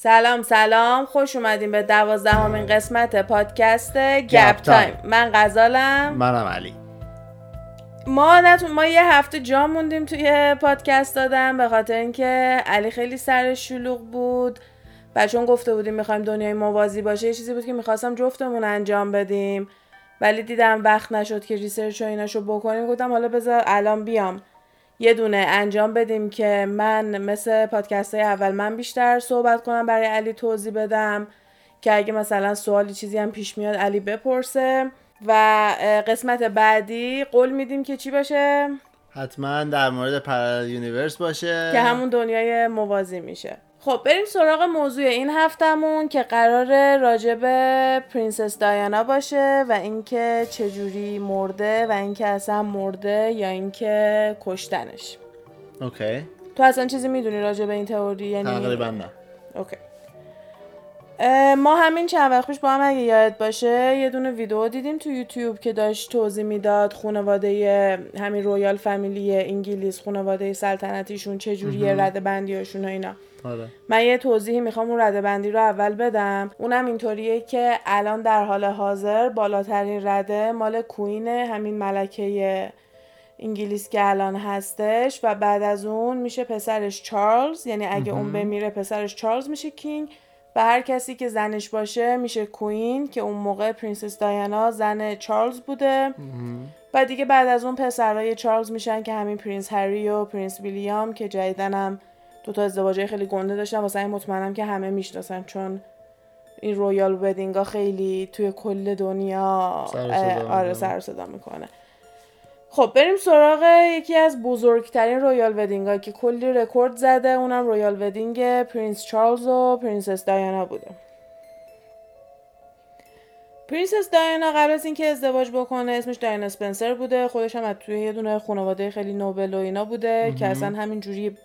سلام سلام. خوش اومدیم به دوازدهمین قسمت پادکست گپ time. من غزالم. منم علی. متاسفانه ما یه هفته جا موندیم توی پادکست دادن به خاطر اینکه علی خیلی سرش شلوغ بود. و چون گفته بودیم می‌خوایم دنیای موازی باشه یه چیزی بود که می‌خواستم جفتمون انجام بدیم. ولی دیدم وقت نشد که research و ایناشو بکنیم. گفتم حالا بذار الان بیام. یه دونه انجام بدیم که من مثل پادکست های اول من بیشتر صحبت کنم برای علی توضیح بدم که اگه مثلا سوالی چیزی هم پیش میاد علی بپرسه. و قسمت بعدی قول میدیم که چی باشه؟ حتما در مورد parallel universe باشه. که همون دنیای موازی میشه. خب بریم سراغ موضوع این هفتمون که قراره راجب پرنسس دایانا باشه و اینکه چجوری مرده و اینکه اصلا مرده یا اینکه کشتنش. okay. تو اصلا چیزی می‌دونی راجب این تئوری؟ یعنی تقریبا نه. okay. ما همین چند وقت پیش با هم اگه یادت باشه یه دونه ویدیو دیدیم تو یوتیوب که داشت توضیح می‌داد خانواده همین royal family انگلیس خانواده سلطنتیشون چجوریه رده بندیاشون و اینا. آره. من یه توضیحی می‌خوام اون رده بندی رو اول بدم. اونم اینطوریه که الان در حال حاضر بالاترین رده مال queen همین ملکه انگلیس که الان هستش و بعد از اون میشه پسرش چارلز. یعنی اگه اون بمیره پسرش چارلز میشه king. و هر کسی که زنش باشه میشه queen که اون موقع پرنسس دایانا زن چارلز بوده. و دیگه بعد از اون پسرای چارلز میشن که همین پرنس هری و پرنس ویلیام که جدیدن هم دو تا ازدواجه خیلی گنده داشتن. واسه این مطمئنم که همه می‌شناسن چون این royal wedding ا خیلی توی کل دنیا آره سر صدا می‌کنه. خب بریم سراغ یکی از بزرگترین royal wedding که کلی رکورد زده. اونم royal wedding پرنس چارلز و پرنسس دایانا بوده. پرنسس دایانا قبل از اینکه ازدواج بکنه اسمش دایانا اسپنسر بوده. خودش هم توی یه دونه خانواده خیلی noble و اینا بوده که اصلا همین جوری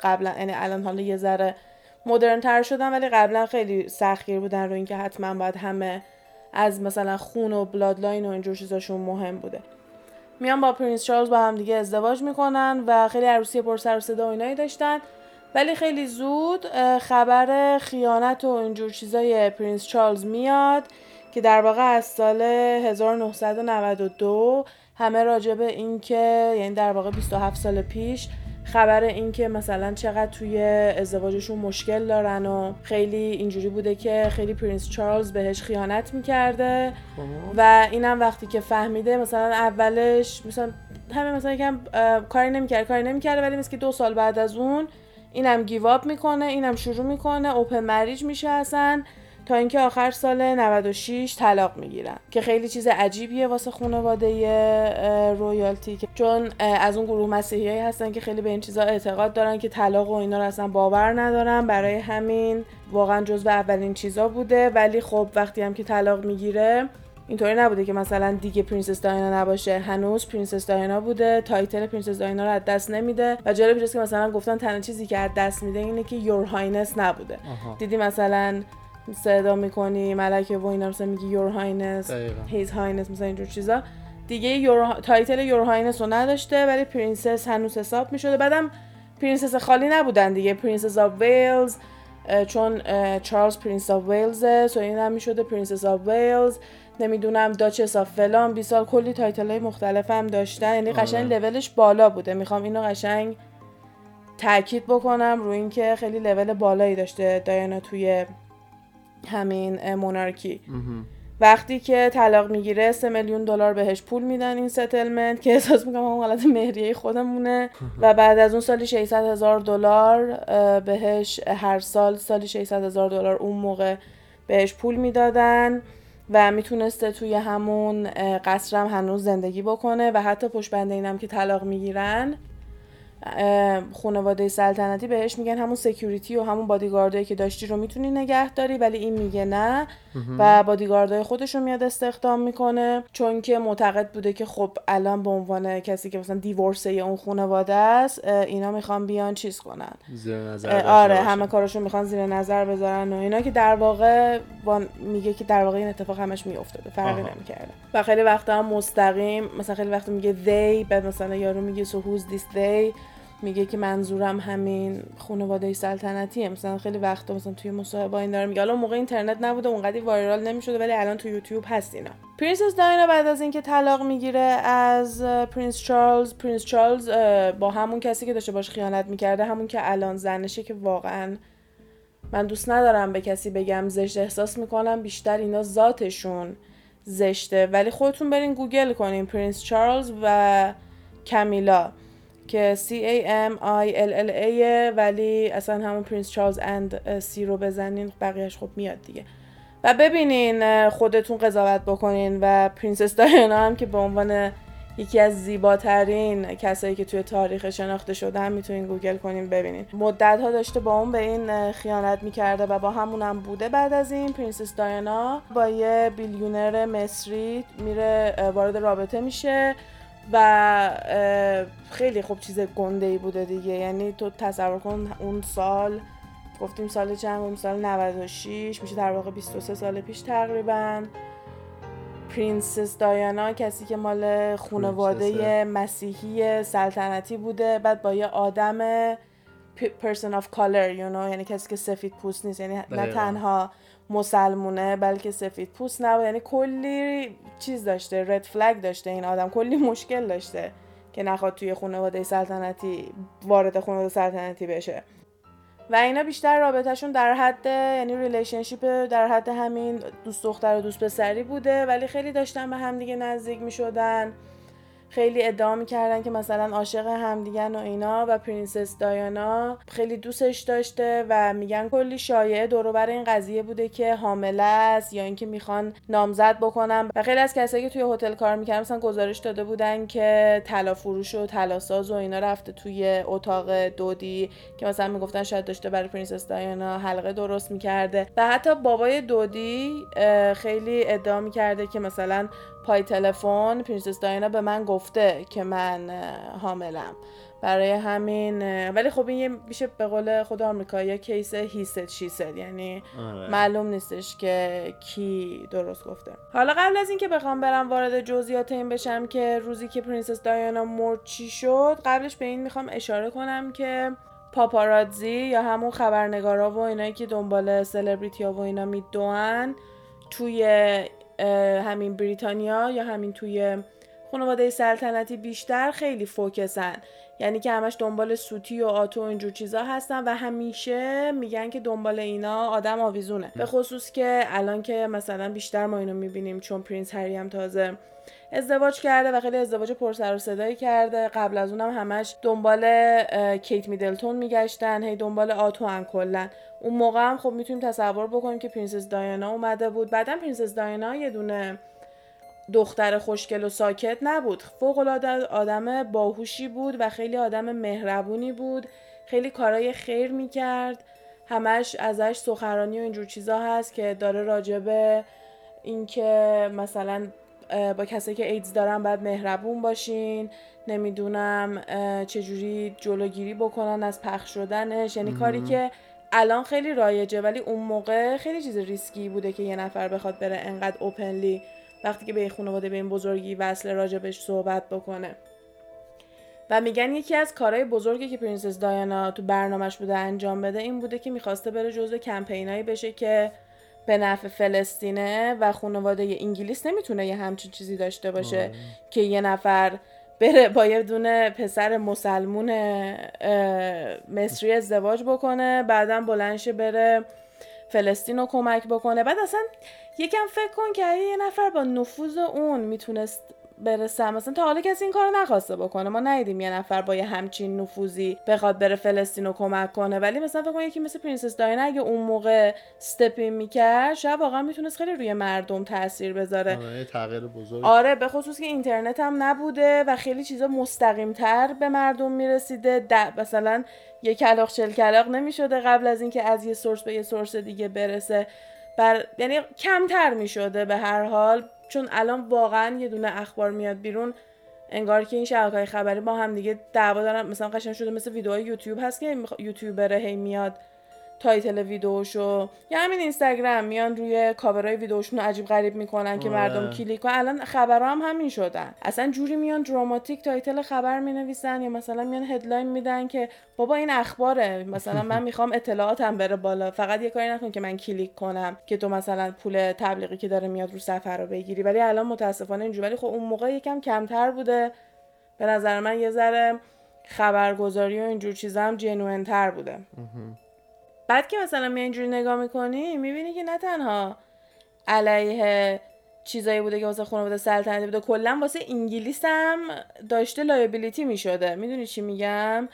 قبلا یعنی الان حالا یه ذره مدرن تر شدن ولی قبلا خیلی سختگیر بودن رو اینکه حتما باید همه از مثلا خون و bloodline و اینجور چیزاشون مهم بوده. میان با پرنس چارلز با هم دیگه ازدواج می‌کنن و خیلی عروسی پر سر و صدا و اینایی داشتن. ولی خیلی زود خبر خیانت و اینجور چیزای پرنس چارلز میاد که در واقع از سال 1992 همه راجع به این که یعنی در واقع 27 سال پیش خبر این که مثلا چقدر توی ازدواجشون مشکل دارن و خیلی اینجوری بوده که خیلی پرنس چارلز بهش خیانت می‌کرده. و اینم وقتی که فهمیده مثلا اولش مثلا همه مثلا یکم کاری نمی‌کرد کاری نمی‌کرده ولی مثل که دو سال بعد از اون اینم گیواب می‌کنه اینم شروع می‌کنه اوپن مریج میشه اصلا. تا اینکه آخر سال 96 طلاق می‌گیرن. که خیلی چیز عجیبیه واسه خانواده رویالتی که چون از اون گروه مسیحیایی هستن که خیلی به این چیزا اعتقاد دارن که طلاق و اینا رو اصلا باور ندارن. برای همین واقعا جزو اولین چیزا بوده. ولی خب وقتی هم که طلاق می‌گیره اینطوری نبوده که مثلا دیگه پرنسس دایانا نباشه. هنوز پرنسس دایانا بوده. title پرنسس دایانا رو از دست نمیده. و جالب که مثلا گفتن تنها چیزی که از دست میده اینه که Your Highness نبوده. دیدی مثلا صدا می‌کنی ملکه و اینا مثلا میگی Your Highness His Highness مثلا اینجور چیزا. دیگه Your... title Your Highness رو نداشته ولی پرنسس هنوز حساب می‌شده. بعدم پرنسس خالی نبودن دیگه. Princess of Wales چون چارلز Prince of Wales so این هم می‌شده. Princess of Wales نمی‌دونم Duchess of فلان. 20 سال کلی title های مختلف هم داشتن. یعنی قشنگ لولش بالا بوده. می‌خوام اینو قشنگ تاکید بکنم روی اینکه خیلی لول بالایی داشته دایانا توی همین monarchy وقتی که طلاق می‌گیره سه میلیون دلار بهش پول میدن این settlement که احساس می‌کنم اون حالت مهریه خودمونه. و بعد از اون سالی 600 هزار دلار بهش هر سال سالی 600 هزار دلار اون موقع بهش پول می‌دادن. و می‌تونسته توی همون قصرم هنوز زندگی بکنه. و حتی پشت بنده اینم که طلاق می‌گیرن. خانواده سلطنتی بهش میگن همون سکیوریتی و همون بادیگاردایی که داشتی رو می‌تونی نگه داری ولی این میگه نه. و بادیگاردای خودش رو میاد استخدام می‌کنه. چون که معتقد بوده که خب الان به عنوان کسی که مثلا دیورسه اون خانواده است اینا می‌خوان بیان چیز کنن. زیر نظر آره همه کاراشون می‌خوان زیر نظر بذارن و اینا که در واقع میگه که در واقع این اتفاق همش میافتاده فرقی نمی‌کرده. و خیلی وقتا هم مستقیم مثلا خیلی وقتا میگه they بعد مثلا یارو میگه so who's this they میگه که منظورم همین خانواده سلطنتیه. مثلا خیلی وقت مثلا توی مصاحبه این داره میگه حالا موقع اینترنت نبوده اونقدی viral نمی‌شده ولی الان تو یوتیوب هست اینا. پرنسس دایانا بعد از اینکه طلاق می‌گیره از پرنس چارلز پرنس چارلز با همون کسی که داشته باش خیانت می‌کرده همون که الان زنشه که واقعا من دوست ندارم به کسی بگم زشت احساس می‌کنم بیشتر اینا ذاتشون زشته. ولی خودتون برین گوگل کنین پرنس چارلز و کمیلا که C A M I L L A ولی اصلا همون پرنس چارلز and C رو بزنین بقیهش خب میاد دیگه. و ببینین خودتون قضاوت بکنین و پرنسس دایانا هم که به عنوان یکی از زیباترین کسایی که توی تاریخ شناخته شده هم می‌تونین گوگل کنین ببینین. مدت ها داشته با اون به این خیانت می‌کرده و با همون هم بوده بعد از این پرنسس دایانا با یه billionaire مصری میره وارد رابطه میشه. و خیلی خوب چیز گنده ای بوده دیگه. یعنی تو تصور کن اون سال گفتیم سال چند؟ اون سال 96 میشه در واقع 23 سال پیش تقریبا. پرنسس دایانا کسی که مال خانواده مسیحی سلطنتی بوده بعد با یه آدم person of color you know یعنی کسی که سفید پوست نیست. یعنی نه تنها مسلمونه بلکه سفید پوست نبود. یعنی کلی چیز داشته red flag داشته این آدم. کلی مشکل داشته که نخواد توی خانواده سلطنتی وارد خانواده سلطنتی بشه. و اینا بیشتر رابطهشون در حد یعنی relationship در حد همین دوست دختر و دوست پسری بوده. ولی خیلی داشتن به همدیگه نزدیک می شدن خیلی ادعا می‌کردن که مثلا عاشق همدیگن و اینا و پرنسس دایانا خیلی دوستش داشته و میگن کلی شایعه دور بر این قضیه بوده که حامله است یا اینکه می‌خوان نامزد بکنن. و خیلی از کسایی که توی هتل کار می‌کردن مثلا گزارش داده بودن که طلا فروش و طلا ساز و اینا رفته توی اتاق دودی که مثلا می‌گفتن شاید داشته برای پرنسس دایانا حلقه درست می‌کرده. و حتی بابای دودی خیلی ادعا می‌کرده که مثلا پای تلفن پرنسس دایانا به من گفته که من حاملم. برای همین ولی خب این یه میشه به قول خود آمریکایی case he said she said یعنی آره. معلوم نیستش که کی درست گفته. حالا قبل از اینکه بخوام برم وارد جزئیات این بشم که روزی که پرنسس دایانا مرد چی شد قبلش به این می‌خوام اشاره کنم که پاپارادزی یا همون خبرنگارا و اینایی که دنبال سلبریتی ها و اینا میدوان توی همین بریتانیا یا همین توی خانواده سلطنتی بیشتر خیلی فوکسن. یعنی که همش دنبال سوتی و آتو و اینجور چیزا هستن و همیشه میگن که دنبال اینا آدم آویزونه. به خصوص که الان که مثلا بیشتر ما اینو می‌بینیم چون پرینس هری هم تازه ازدواج کرده و خیلی ازدواج پرسر و صدایی کرده. قبل از اونم همش دنبال کیت میدلتون میگشتن هی دنبال آتو هم کلا اون موقع هم خب می‌تونیم تصور بکنیم که پرنسس دایانا اومده بود. بعدا پرنسس دایانا یه دونه دختر خوشگل و ساکت نبود. فوق العاده آدم باهوشی بود و خیلی آدم مهربونی بود. خیلی کارای خیر می‌کرد. همش ازش سخنرانی و اینجور چیزا هست که داره راجبه اینکه مثلا با کسی که ایدز دارن باید مهربون باشین. نمی‌دونم چجوری جلوگیری بکنن از پخش شدنش. یعنی کاری که الان خیلی رایجه ولی اون موقع خیلی چیز ریسکی بوده که یه نفر بخواد بره انقدر openly وقتی که به خانواده به این بزرگی وصل راجبش صحبت بکنه. و میگن یکی از کارهای بزرگی که پرنسس دایانا تو برنامهش بوده انجام بده این بوده که می‌خواسته بره جزو کمپینایی بشه که به نفع فلسطینه و خانواده انگلیس نمی‌تونه یه همچین چیزی داشته باشه آه. که یه نفر بره با یه دونه پسر مسلمون مصری ازدواج بکنه بعدا بلنشه بره فلسطین رو کمک بکنه بعد اصلا یکم فکر کن که یه نفر با نفوذ اون می‌تونست برسم مثلا تا حالا کسی این کارو نخواسته بکنه. ما ندیدیم یه نفر با یه همچین نفوذی بخواد بره فلسطین رو کمک کنه. ولی مثلا فکر کن یکی مثل پرنسس داینا اگه اون موقع استپین می‌کرد شاید واقعا می‌تونست خیلی روی مردم تاثیر بذاره. آره تغییر بزرگ. آره به خصوص که اینترنت هم نبوده و خیلی چیزا مستقیم تر به مردم می‌رسیده. مثلا یه کلاغ چل کلاغ نمی‌شده قبل از اینکه از یه source به یه source دیگه برسه. بر یعنی کمتر می‌شده به هر حال. چون الان واقعا یه دونه اخبار میاد بیرون انگار که این شبکه‌های خبری با هم دیگه دعوا دارن. مثلا قشنگ شده مثل ویدیوهای یوتیوب هست که یوتیوبر هی میاد. title ویدیوشو. یا همین اینستاگرام میان روی کاورای ویدیوشون رو عجیب غریب می‌کنن که آره. مردم کلیک کنن. الان خبرها هم همین شدن. اصلا جوری میان dramatic title خبر می‌نویسن یا مثلا میان headline میدن که بابا این اخباره. مثلا من می‌خوام اطلاعاتم بره بالا. فقط یه کاری نکن که من کلیک کنم که تو مثلا پول تبلیغی که داره میاد رو سفر رو بگیری. ولی الان متاسفانه اینجوری. ولی خب اون موقع یکم کمتر بوده. به نظر من یه ذره خبرگزاری و اینجور چیزا هم جنوین تر بوده. بعد که مثلا می اینجوری نگاه می‌کنی می‌بینی که نه تنها علیه چیزایی بوده که واسه خانواده سلطنتی بوده کلا واسه انگلیس هم داشته لایبیلیتی می‌شده. می‌دونی چی میگم؟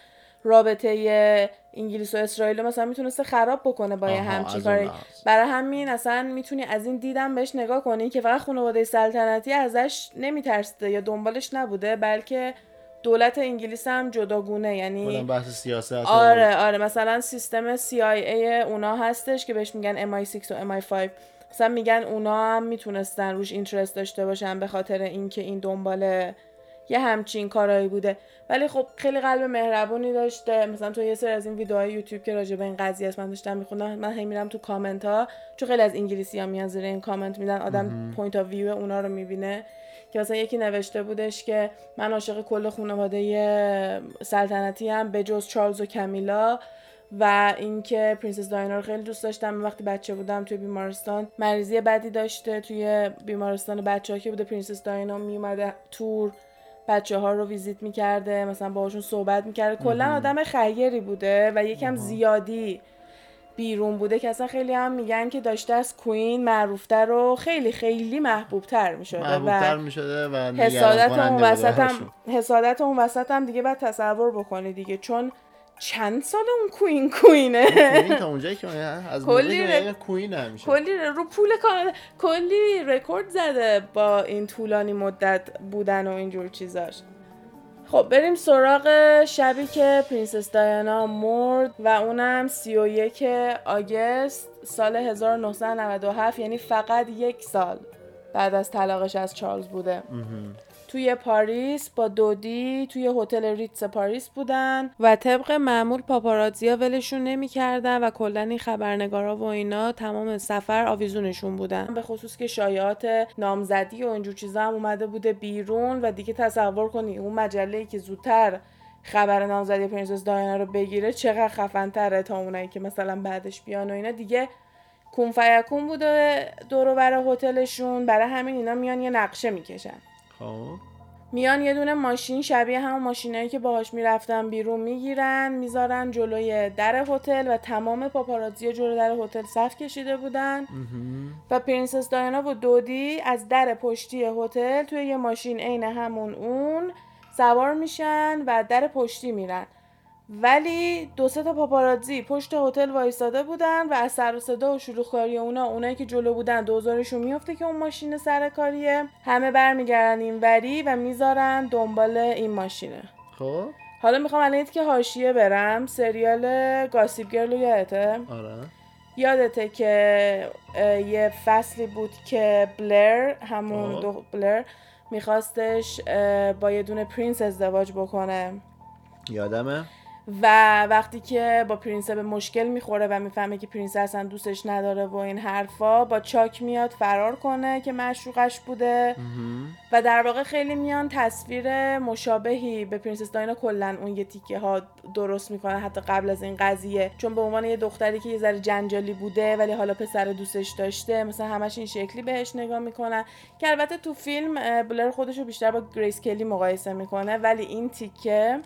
رابطه انگلیس و اسرائیل مثلا می‌تونسته خراب بکنه با یه همچین کاری. برای همین اصلا می‌تونی از این دیدم بهش نگاه کنی که فقط خانواده سلطنتی ازش نمیترسیده یا دنبالش نبوده بلکه دولت انگلیس هم جداگونه یعنی بحث سیاست آره آره مثلا سیستم CIA اونا هستش که بهش میگن MI6 و MI5 مثلا میگن اونا هم می‌تونستن روش اینترست داشته باشن به خاطر اینکه این دنبال یه همچین کارایی بوده. ولی خب خیلی قلب مهربونی داشته. مثلا تو یه سری از این ویدیوهای یوتیوب که راجع به این قضیه است من داشتم میخوندم من هی میرم تو کامنت ها چون خیلی از انگلیسی ها میان زیر این کامنت میدن آدم point of view اونا رو می‌بینه. که مثلا یکی نوشته بودش که من عاشق کل خانواده سلطنتی هم به جز چارلز و کمیلا و اینکه پرنسس دایانا رو خیلی دوست داشتم. وقتی بچه بودم توی بیمارستان مریضی بدی داشته توی بیمارستان بچه ها که بوده پرنسس دایانا میومده tour بچه ها رو ویزیت می‌کرده مثلا باهاشون صحبت می‌کرده. کلا آدم خیری بوده و یکم زیادی بیرون بوده که اصلا خیلی هم میگن که داشته از کوین معروفتر و خیلی خیلی محبوبتر می‌شده محبوبتر و می‌شده و حسادت اون وسط هم. حسادت اون وسط هم دیگه بعد تصور بکنی دیگه چون چند سال اون کوین کوینه؟ کوین تا اونجایی که از کلی ر- کوین همیشه. کلی رو پول کانادا کلی رکورد زده با این طولانی مدت بودن و اینجور چیزاش. خب بریم سراغ شبی که پرنسس دایانا مرد و اونم 31 August سال 1997 یعنی فقط یک سال بعد از طلاقش از چارلز بوده. توی پاریس با دودی توی هتل ریتس پاریس بودن و طبق معمول پاپاراتزیا ولشون نمی‌کردن و کلا این خبرنگارا و اینا تمام سفر آویزونشون بودن. به خصوص که شایعات نامزدی و اینجور چیزا هم اومده بوده بیرون و دیگه تصور کنی اون مجله که زودتر خبر نامزدی پرنسس دایانا رو بگیره چقدر خفن تا اونایی که مثلا بعدش بیان و اینا. دیگه کن فیکون بوده دور و بر هتلشون. برای همین اینا میان یه نقشه می‌کشن. خب. میان یه دونه ماشین شبیه همون ماشینایی که باهاش می‌رفتن بیرون می‌گیرن می‌ذارن جلوی در هتل و تمام پاپاراتزی جلوی در هتل صف کشیده بودن. و پرنسس دایانا و دودی از در پشتی هتل توی یه ماشین عین همون اون سوار میشن و در پشتی میرن. ولی دو سه تا پاپاراتزی پشت هتل وایستاده بودن و از سر و صدا و شلوغکاری اونا اونایی که جلو بودن دوزارشون میفته که اون ماشین سرکاریه. همه برمیگردن این وری و می‌ذارن دنبال این ماشینه. خب؟ حالا می‌خوام الان یه حاشیه برم. سریال Gossip Girl رو یادته؟ آره. یادته که یه فصلی بود که بلر همون آه. دو بلر میخواستش با یه دونه prince ازدواج بکنه. یادمه؟ و وقتی که با prince به مشکل می‌خوره و می‌فهمه که prince اصلا دوستش نداره و این حرفا با چاک میاد فرار کنه که معشوقش بوده. و در واقع خیلی میان تصویر مشابهی به پرنسس دایانا کلا اون یه تیکه ها درست می‌کنه حتی قبل از این قضیه. چون به عنوان یه دختری که یه ذره جنجالی بوده ولی حالا پسر دوستش داشته مثلا همش این شکلی بهش نگاه می‌کنن. که البته تو فیلم بلر خودش رو بیشتر با گریس کلی مقایسه می‌کنه ولی این تیکه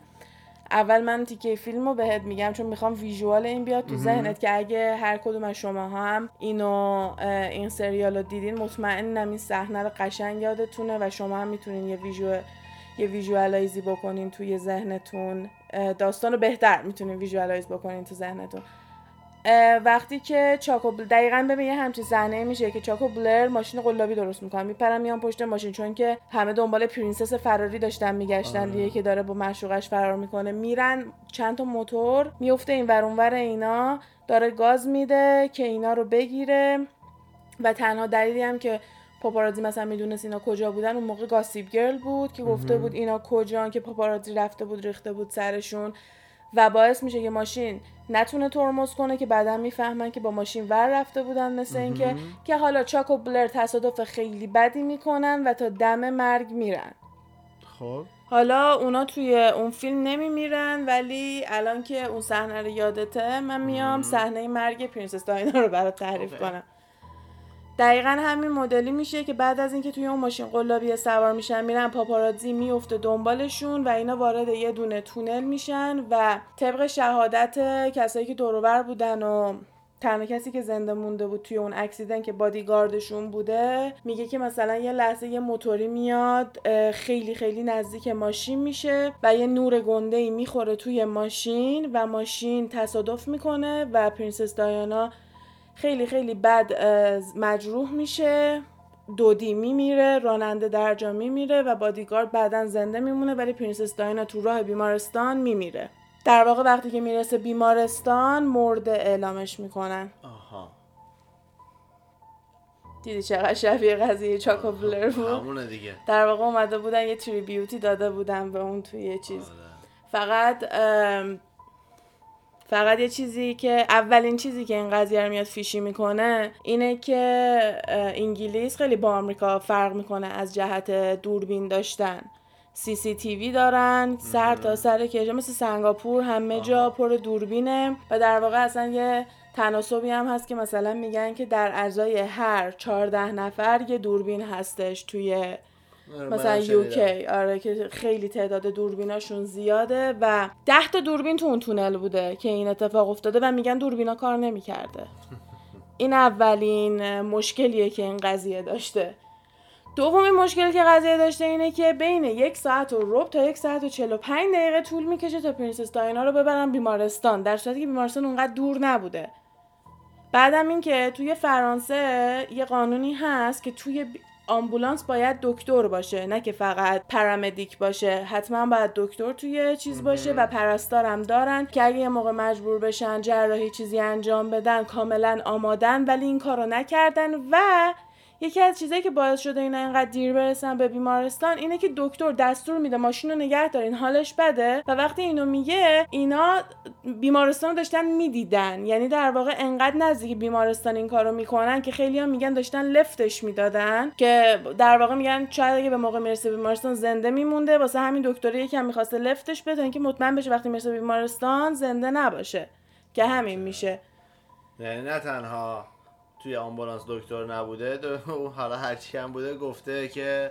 اول من تیکه فیلم رو بهت میگم چون می‌خوام visual این بیاد تو ذهنت که اگه هر کدوم از شما هم اینو این سریال رو دیدین مطمئنم این صحنه رو قشنگ یادتونه و شما هم می‌تونین یه visu یه visualize ی بکنین توی ذهنتون. داستان رو بهتر می‌تونین visualize بکنین تو ذهنتون. وقتی که چاک و بل... دقیقا ببین یه همچین صحنه میشه که چاک و بلر ماشین قلابی درست می‌کنن میپرن میان پشت ماشین چون که همه دنبال پرنسس فراری داشتن میگشتن دیگه که داره با معشوقش فرار می‌کنه. میرن چند تا موتور میفته این ور اونور اینا داره گاز میده که اینا رو بگیره. و تنها دلیلی هم که پاپارازی مثلا می‌دونست اینا کجا بودن اون موقع Gossip Girl بود که گفته بود اینا کجان که پاپارازی رفته بود ریخته بود سرشون. و باعث میشه که ماشین نتونه ترمز کنه که بعدا می‌فهمن که با ماشین ور رفته بودن مثل اینکه که حالا چاک و بلر تصادف خیلی بدی می‌کنن و تا دم مرگ میرن. خب. حالا اونا توی اون فیلم نمیمیرن ولی الان که اون صحنه رو یادته من میام صحنه مرگ پرنسس دایانا رو برات تعریف. کنم. دقیقا همین مدلی میشه که بعد از اینکه توی اون ماشین قلابی سوار میشن میرن پاپاراتزی میفته دنبالشون و اینا وارد یه دونه تونل میشن و طبق شهادت کسایی که دوروبر بودن و تنها کسی که زنده مونده بود توی اون accident که بادیگاردشون بوده میگه که مثلا یه لحظه یه موتوری میاد خیلی خیلی نزدیک ماشین میشه و یه نور گنده ای می‌خوره توی ماشین و ماشین تصادف می‌کنه و پرنسس دایانا خیلی خیلی بد مجروح میشه. دودی میمیره راننده درجا میمیره و بادیگارد بعدا زنده میمونه ولی پرنسس داینا تو راه بیمارستان میمیره. در واقع وقتی که می‌رسه بیمارستان مرده اعلامش می‌کنن. آها. دیدی چقدر شبیه قضیه چاکو بلر بود؟ همونه دیگه. در واقع اومده بودن یه تریبیوتی داده بودن به اون توی یه چیز. آره. فقط فقط یه چیزی که اولین چیزی که این قضیه رو میاد فیشی می‌کنه اینه که انگلیس خیلی با آمریکا فرق می‌کنه از جهت دوربین داشتن. سی سی تیوی دارن سر تا سر کشور. مثل سنگاپور همه جا پر دوربینه و در واقع اصلا یه تناسبی هم هست که مثلا میگن که در ازای هر 14 نفر یه دوربین هستش توی مثلا منم یوکی. آره که خیلی تعداد دوربیناشون زیاده و ده تا دوربین تو اون تونل بوده که این اتفاق افتاده و میگن دوربینا کار نمی‌کرده. این اولین مشکلیه که این قضیه داشته. دومین مشکلی که قضیه داشته اینه که بین یک ساعت و ربع تا یک ساعت و 45 دقیقه طول می‌کشه تا پرنسس دایانا رو ببرن بیمارستان در صورتی که بیمارستان اونقدر دور نبوده. بعدم این که توی فرانسه یه قانونی هست که توی آمبولانس باید دکتر باشه نه که فقط paramedic باشه. حتما باید دکتر توی چیز باشه و پرستارم دارن که اگه یه موقع مجبور بشن جراحی چیزی انجام بدن کاملا آمادن ولی این کارو نکردن و یکی از چیزایی که باعث شده اینا اینقدر دیر برسن به بیمارستان اینه که دکتر دستور میده ماشین رو نگه دارین حالش بده و وقتی اینو میگه اینا بیمارستان رو داشتن می‌دیدن. یعنی در واقع انقدر نزدیک بیمارستان این کارو می‌کنن که خیلی میگن داشتن لفتش می‌دادن که در واقع میگن شاید اگه به موقع می‌رسه بیمارستان زنده میمونده واسه همین دکتری یکم می‌خواسته لفتش بده اینکه مطمئن بشه وقتی می‌رسه بیمارستان زنده نباشه که همین میشه. یعنی نه تنها توی آمبولانس دکتر نبوده. دو- حالا هرچی هم بوده گفته که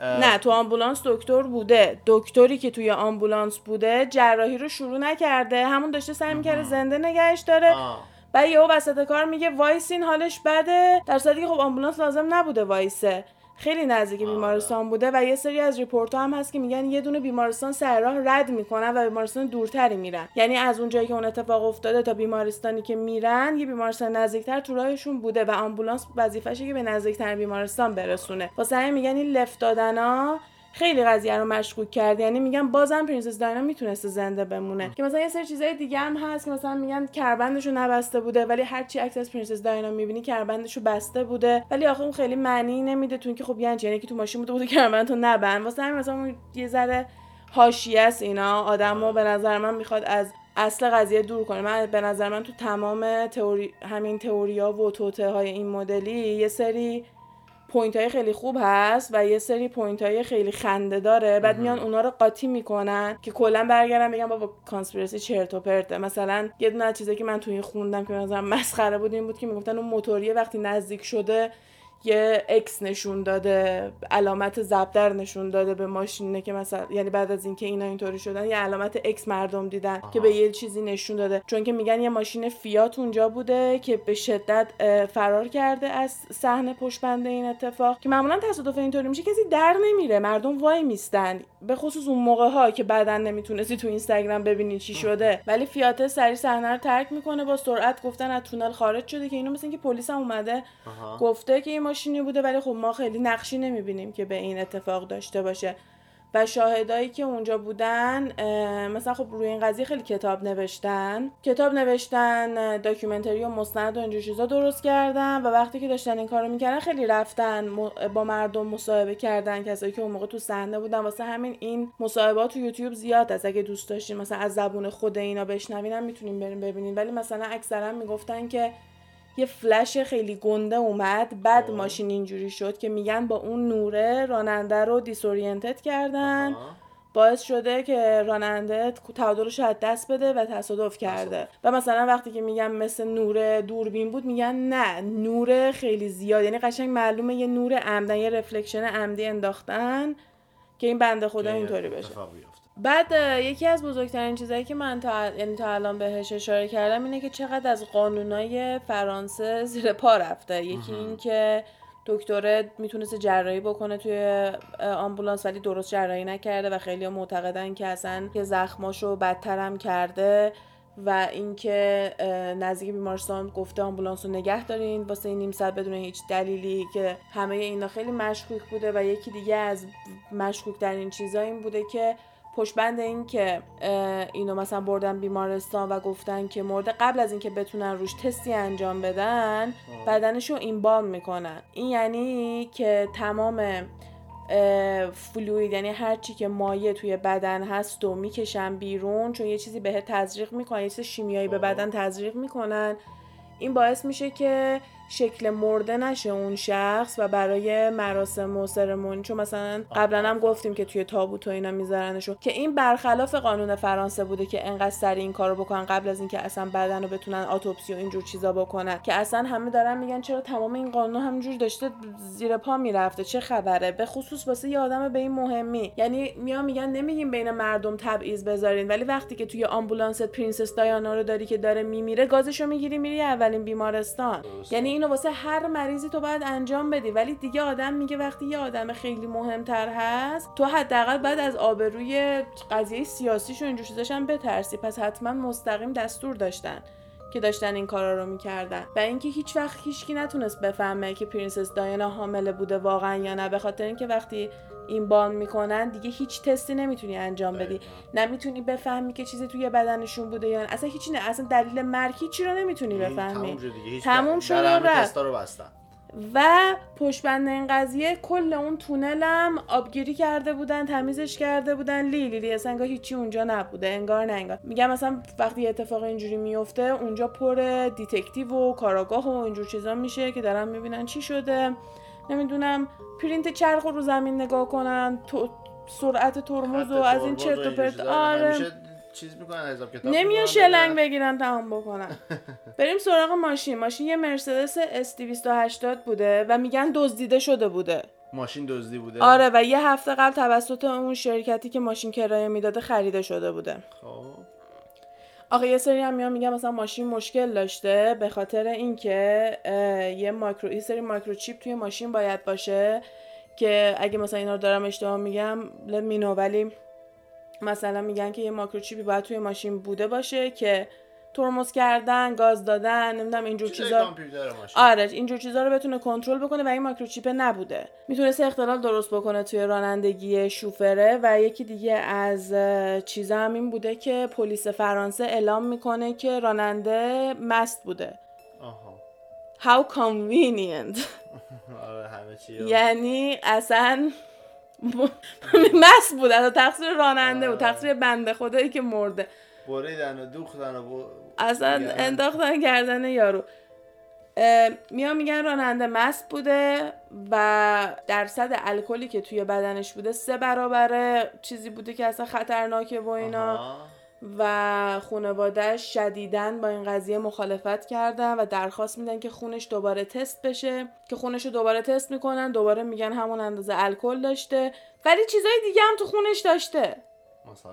نه تو آمبولانس دکتر بوده. دکتری که توی آمبولانس بوده جراحی رو شروع نکرده. همون داشته سعی می‌کرده زنده نگهش داره. آه. بعد یهو وسط کار میگه وایسین حالش بده. در صورتی که خب آمبولانس لازم نبوده وایسه. خیلی نزدیک بیمارستان بوده و یه سری از report هم هست که میگن یه دونه بیمارستان سر راه رد می‌کنن و بیمارستان دورتری میرن. یعنی از اون جایی که اون اتفاق افتاده تا بیمارستانی که میرن یه بیمارستان نزدیکتر تو راهشون بوده و آمبولانس وظیفشه که به نزدیکتر بیمارستان برسونه. واسه میگن این لفت دادنا خیلی قضیه رو مشکوک کرد. یعنی میگن بازم پرنسس دایانا می‌تونسته زنده بمونه. که مثلا یه سری چیزای دیگه هم هست که مثلا میگن کمربندشو نبسته بوده ولی هرچی عکس از پرنسس دایانا می‌بینی کمربندشو بسته بوده. ولی آخه اون خیلی معنی نمیده تو اینکه خب یعنی؟ یعنی که تو ماشین بوده بوده کمربندتو نبند. واسه همین مثلا یه ذره حاشیه است اینا. آدمو به نظر من می‌خواد از اصل قضیه دور کنه. من به نظر من تو تمام تئوری همین تئوریا و توطئه های این مدلی یه سری point های خیلی خوب هست و یه سری point های خیلی خنده داره. بعد میان اونا رو قاطی می‌کنن که کلا برگردن بگن بابا conspiracy چرت و پرته. مثلا یه دونه از چیزایی که من توی خوندم که مثلا مسخره بود این بود که می‌گفتن اون موتوریه وقتی نزدیک شده یه X نشون داده علامت ضربدر نشون داده به ماشینه که مثلا یعنی بعد از اینکه اینا اینطوری شدن یه علامت X مردم دیدن که به یه چیزی نشون داده. چون که میگن یه ماشین فیات اونجا بوده که به شدت فرار کرده از صحنه پشت این اتفاق. که معمولا تصادف اینطوری میشه کسی در نمیره مردم وای میستن. به خصوص اون موقع ها که بعدا نمی‌تونستی تو اینستاگرام ببینی چی شده. ولی فیات سری صحنه رو ترک می‌کنه با سرعت گفتن از تونل خارج شده که اینو مثل اینکه پلیس هم اومده آها. گفته که این ماشینی بوده ولی خب ما خیلی نقشی نمی‌بینیم که به این اتفاق داشته باشه. و شاهدایی که اونجا بودن مثلا خب روی این قضیه خیلی کتاب نوشتن. کتاب نوشتن documentary و مستند و اینجور چیزا درست کردن و وقتی که داشتن این کارو می‌کردن خیلی رفتن با مردم مصاحبه کردن کسایی که اون موقع تو صحنه بودن. واسه همین این مصاحبات تو یوتیوب زیاد است. اگه دوست داشتین مثلا از زبون خود اینا بشنوینم می‌تونین بریم ببینین. ولی مثلا اکثرا می‌گفتن که یه فلش خیلی گنده اومد بعد خب. ماشین اینجوری شد که میگن با اون نوره راننده رو دیسورینتد کردن آها. باعث شده که راننده تعادلش رو از دست بده و تصادف کرده و مثلا وقتی که میگن مثل نور دوربین بود میگن نه نور خیلی زیاد یعنی قشنگ معلومه یه نور عمدن یه رفلکشن عمدی انداختن که این بنده خدا که اینطوری بشه. بعد یکی از بزرگترین چیزهایی که من تا, یعنی تا الان بهش اشاره کردم اینه که چقدر از قانونای فرانسه زیر پا رفته. یکی این که دکتره می‌تونست جراحی بکنه توی آمبولانس ولی درست جراحی نکرده و خیلی معتقدن که اصلا که زخماشو بدتر هم کرده و اینکه نزدیک بیمارستان گفته آمبولانس رو نگه دارین. واسه نیم ساعت بدون هیچ دلیلی که همه اینا خیلی مشکوک بوده و یکی دیگه از مشکوک در این چیزا این بوده که پشت بند این که اینو مثلا بردن بیمارستان و گفتن که مرده قبل از اینکه بتونن روش تستی انجام بدن بدنشو این بام می‌کنن. این یعنی که تمام فلوید یعنی هر چی که مایع توی بدن هست و می‌کشن بیرون چون یه چیزی بهت تزریق می‌کنن یه چیز شیمیایی به. بدن تزریق می‌کنن. این باعث میشه که شکل مرده نشه اون شخص و برای مراسم و سرمونی چون مثلا قبلا هم گفتیم که توی تابوت و اینا میذارنشو که این برخلاف قانون فرانسه بوده که انقدر سری این کارو بکنن قبل از اینکه اصلا بدن رو بتونن آتوپسی و اینجور چیزا بکنن. که اصلا همه دارن میگن چرا تمام این قانون همینجور داشته زیر پا می‌رفته؟ چه خبره؟ به خصوص واسه یه آدم به این مهمی. یعنی میان میگن نمیگیم بین مردم تبعیض بذارین ولی وقتی که توی آمبولانست پرنسس دایانا رو داری که داره میمیره گازشو می‌گیری میری اولین بیمارستان. یعنی اینو واسه هر مریضی تو باید انجام بدی. ولی دیگه آدم میگه وقتی یه آدم خیلی مهمتر هست تو حداقل باید از آبروی قضیه سیاسیش و اینجور چیزاش هم بترسی. پس حتما مستقیم دستور داشتن که داشتن این کارا رو می‌کردن. و اینکه هیچ وقت هیچکی نتونست بفهمه که پرنسس دایانا حامله بوده واقعا یا نه به خاطر اینکه وقتی این بام می‌کنن دیگه هیچ تستی نمی‌تونی انجام بدی. نمی‌تونی بفهمی که چیزی توی بدنشون بوده یا نه. اصلا هیچی نه. اصلا دلیل مرگ هیچی رو نمی‌تونی بفهمی. تموم شد دیگه. هیچ تموم رفت. رو بستن. و پشت بند این قضیه کل اون تونلم آبگیری کرده بودن تمیزش کرده بودن. لی لی اصلا انگار هیچی اونجا نبوده. انگار نه انگار. میگم مثلا وقتی اتفاق اینجوری میفته اونجا پر detective و کاراگاه و اینجور چیزا میشه که دارن می‌بینن چی شده. نمی‌دونم پرینت چرخ رو زمین نگاه کنن تو سرعت ترمز و از این چرت و پرت. آره. چیز می‌کنن حساب کتاب نمیان شلنگ. بگیرن تمام بکنن. بریم سراغ ماشین. ماشین یه مرسدس S280 بوده و میگن دزدیده شده بوده. ماشین دزدی بوده. آره و یه هفته قبل توسط اون شرکتی که ماشین کرایه می‌داده خریده شده بوده. خب. آخه یه سری هم میان میگن مثلا ماشین مشکل داشته به خاطر اینکه یه مایکرو یه سری microchip توی ماشین باید باشه که اگه مثلا اینا رو دارم اشتباه میگم know ولی مثلا میگن که یه microchip ی باید توی ماشین بوده باشه که ترمز کردن گاز دادن نمی‌دونم اینجور چیزا. آره اینجور چیزا رو بتونه کنترل بکنه و این microchip نبوده. می‌تونسته اختلال درست بکنه توی رانندگی شوفره و یکی دیگه از چیزا هم این بوده که پلیس فرانسه اعلام می‌کنه که راننده مست بوده. آها. How convenient. آره. یعنی اصلا مست بود. اصلا تقصیر راننده بود. آره. تقصیر بنده خدایی که مرده. بریدن و دوختن و. اصلا. انداختن گردن یارو. میان میگن راننده مست بوده و درصد الکلی که توی بدنش بوده سه برابر چیزی بوده که اصلا خطرناکه و اینا. آها. و خانوادهش شدیدن با این قضیه مخالفت کردن و درخواست میدن که خونش دوباره تست بشه. که خونش رو دوباره تست می‌کنن دوباره میگن همون اندازه الکل داشته. ولی چیزای دیگه هم تو خونش داشته. مثلا.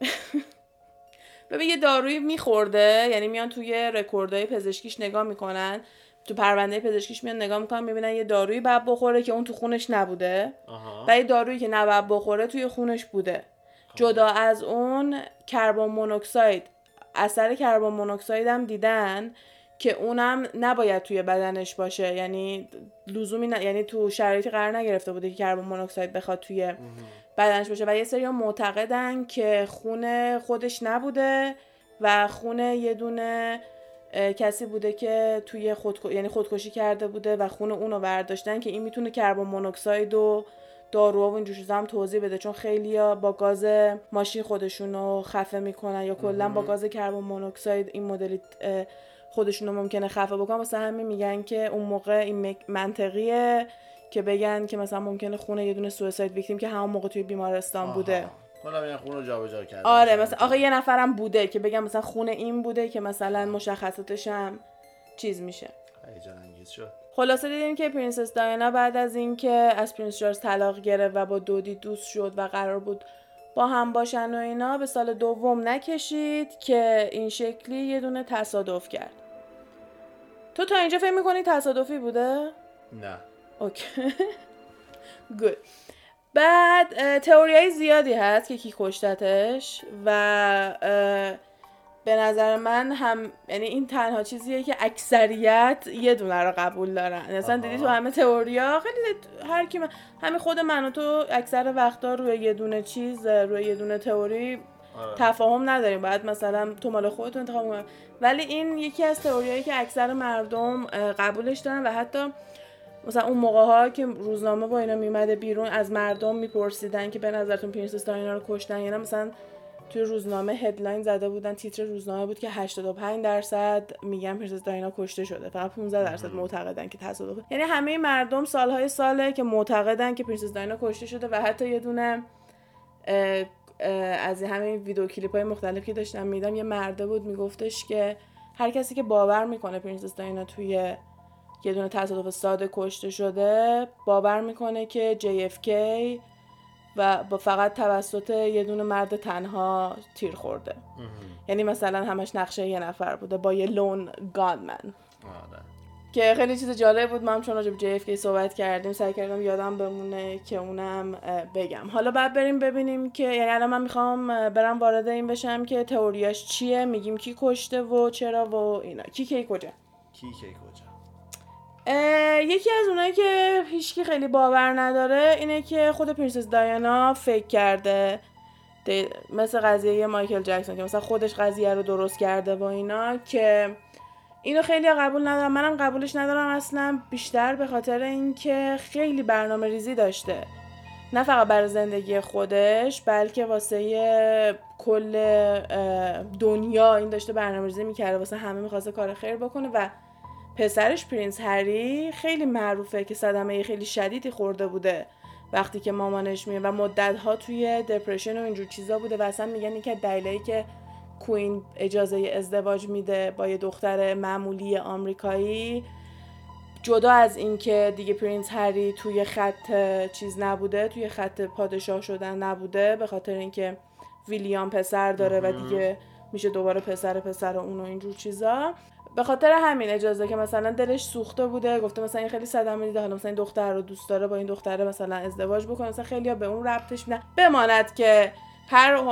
ببین یه دارویی میخورده یعنی میان توی رکوردهای پزشکیش نگاه می‌کنن. تو پرونده پزشکیش میان نگاه می‌کنن می‌بینن یه دارویی بعد بخوره که اون تو خونش نبوده آها. و یه دارویی که نباید بخوره توی خونش بوده. جدا از اون کربن مونوکساید اثر کربن مونوکساید هم دیدن که اونم نباید توی بدنش باشه. یعنی لزومی ن... یعنی تو شرایطی قرار نگرفته بوده که کربن مونوکساید بخواد توی بدنش باشه. و یه سری معتقدن که خون خودش نبوده و خون یه دونه کسی بوده که توی خود یعنی خودکشی کرده بوده و خون اونو برداشتن که این می‌تونه کربن مونوکساید و دارو و اینجور چیزا هم توضیح بده. چون خیلیا با گاز ماشین خودشون رو خفه می‌کنن یا کلا با گاز کربن مونوکساید این مدلی خودشون رو ممکنه خفه بکنن. واسه همین میگن که اون موقع این منطقیه. که بگن که مثلا ممکنه خونه یه دونه سویساید ویکتیم که همون موقع توی بیمارستان بوده. حالا خون رو جابجا کرده آره مثلا آخه یه نفرم بوده که بگم مثلا خونه این بوده که مثلا مشخصاتش هم چیز میشه. شد. خلاصه دیدیم که پرنسس دایانا بعد از اینکه از پرنس چارلز طلاق گرفت و با دودی دوست شد و قرار بود با هم باشن و اینا به سال دوم نکشید که این شکلی یه دونه تصادف کرد. تو تا اینجا فکر می‌کنی تصادفی بوده؟ نه. Okay. Good بعد تئوری های زیادی هست که کی کشتتش و به نظر من هم یعنی این تنها چیزیه که اکثریت یه دونه رو قبول دارن. مثلا دیدی تو همه تئوریا؟ خیلی هر کی من همین خود من و تو اکثر وقتا روی یه دونه چیز روی یه دونه تئوری آره. تفاهم نداریم. باید مثلا تو مال خودتون انتخاب ولی این یکی از تئوریایی که اکثر مردم قبولش دارن و حتی مثلا اون موقع ها که روزنامه با اینا میمده بیرون از مردم میپرسیدن که به نظرتون پرنسس داینا رو کشتن؟ یا مثلا توی روزنامه headline زده بودن تیتر روزنامه بود که 85 درصد میگن پرنسس دایانا کشته شده. فقط 15 درصد معتقدن که تصادف. یعنی همه مردم سالهای ساله که معتقدن که پرنسس دایانا کشته شده و حتی یه دونه از همه ویدیو کلیپ های مختلفی داشتم میدم یه مرده بود میگفتش که هر کسی که باور می‌کنه پرنسس دایانا توی یه دونه تصادف ساده کشته شده باور می‌کنه که JFK و با فقط توسط یه دونه مرد تنها تیر خورده. یعنی مثلا همش نقشه یه نفر بوده با یه لون گانمن آره. که خیلی چیز جالب بود. من چون راجع به JFK صحبت کردیم سعی کردم یادم بمونه که اونم بگم. حالا بعد بریم ببینیم که یعنی الان من می‌خوام برم وارد این بشم که تئوریاش چیه میگیم کی کشته و چرا و اینا. کی کی کجا؟ کی کی کجا؟ یکی از اونایی که هیچکی خیلی باور نداره اینه که خود پرنسس دایانا فکر کرده. مثل قضیه مایکل جکسون که مثلا خودش قضیه رو درست کرده با اینا که اینو خیلی قبول ندارم. منم قبولش ندارم اصلا. بیشتر به خاطر اینکه خیلی برنامه ریزی داشته. نه فقط برای زندگی خودش بلکه واسه کل دنیا این داشته برنامه ریزی می‌کرده. واسه همه می‌خواسته کار خیر بکنه و پسرش Prince هری خیلی معروفه که صدمه خیلی شدیدی خورده بوده. وقتی که مامانش می‌میره و مدت ها توی depression و اینجور چیزا بوده و اصلا میگن که دلیلی که Queen اجازه ازدواج میده با یه دختر معمولی آمریکایی جدا از اینکه دیگه Prince هری توی خط چیز نبوده توی خط پادشاه شدن نبوده به خاطر اینکه ویلیام پسر داره و دیگه میشه دوباره پسر پسر اون و اینجور چیزا. به خاطر همین اجازه که مثلا دلش سوخته بوده گفته مثلا این خیلی صدمه دیده حالا مثلا این دختر رو دوست داره با این دختره مثلا ازدواج بکنه مثلا خیلی به اون ربطش میدن. بماند که هر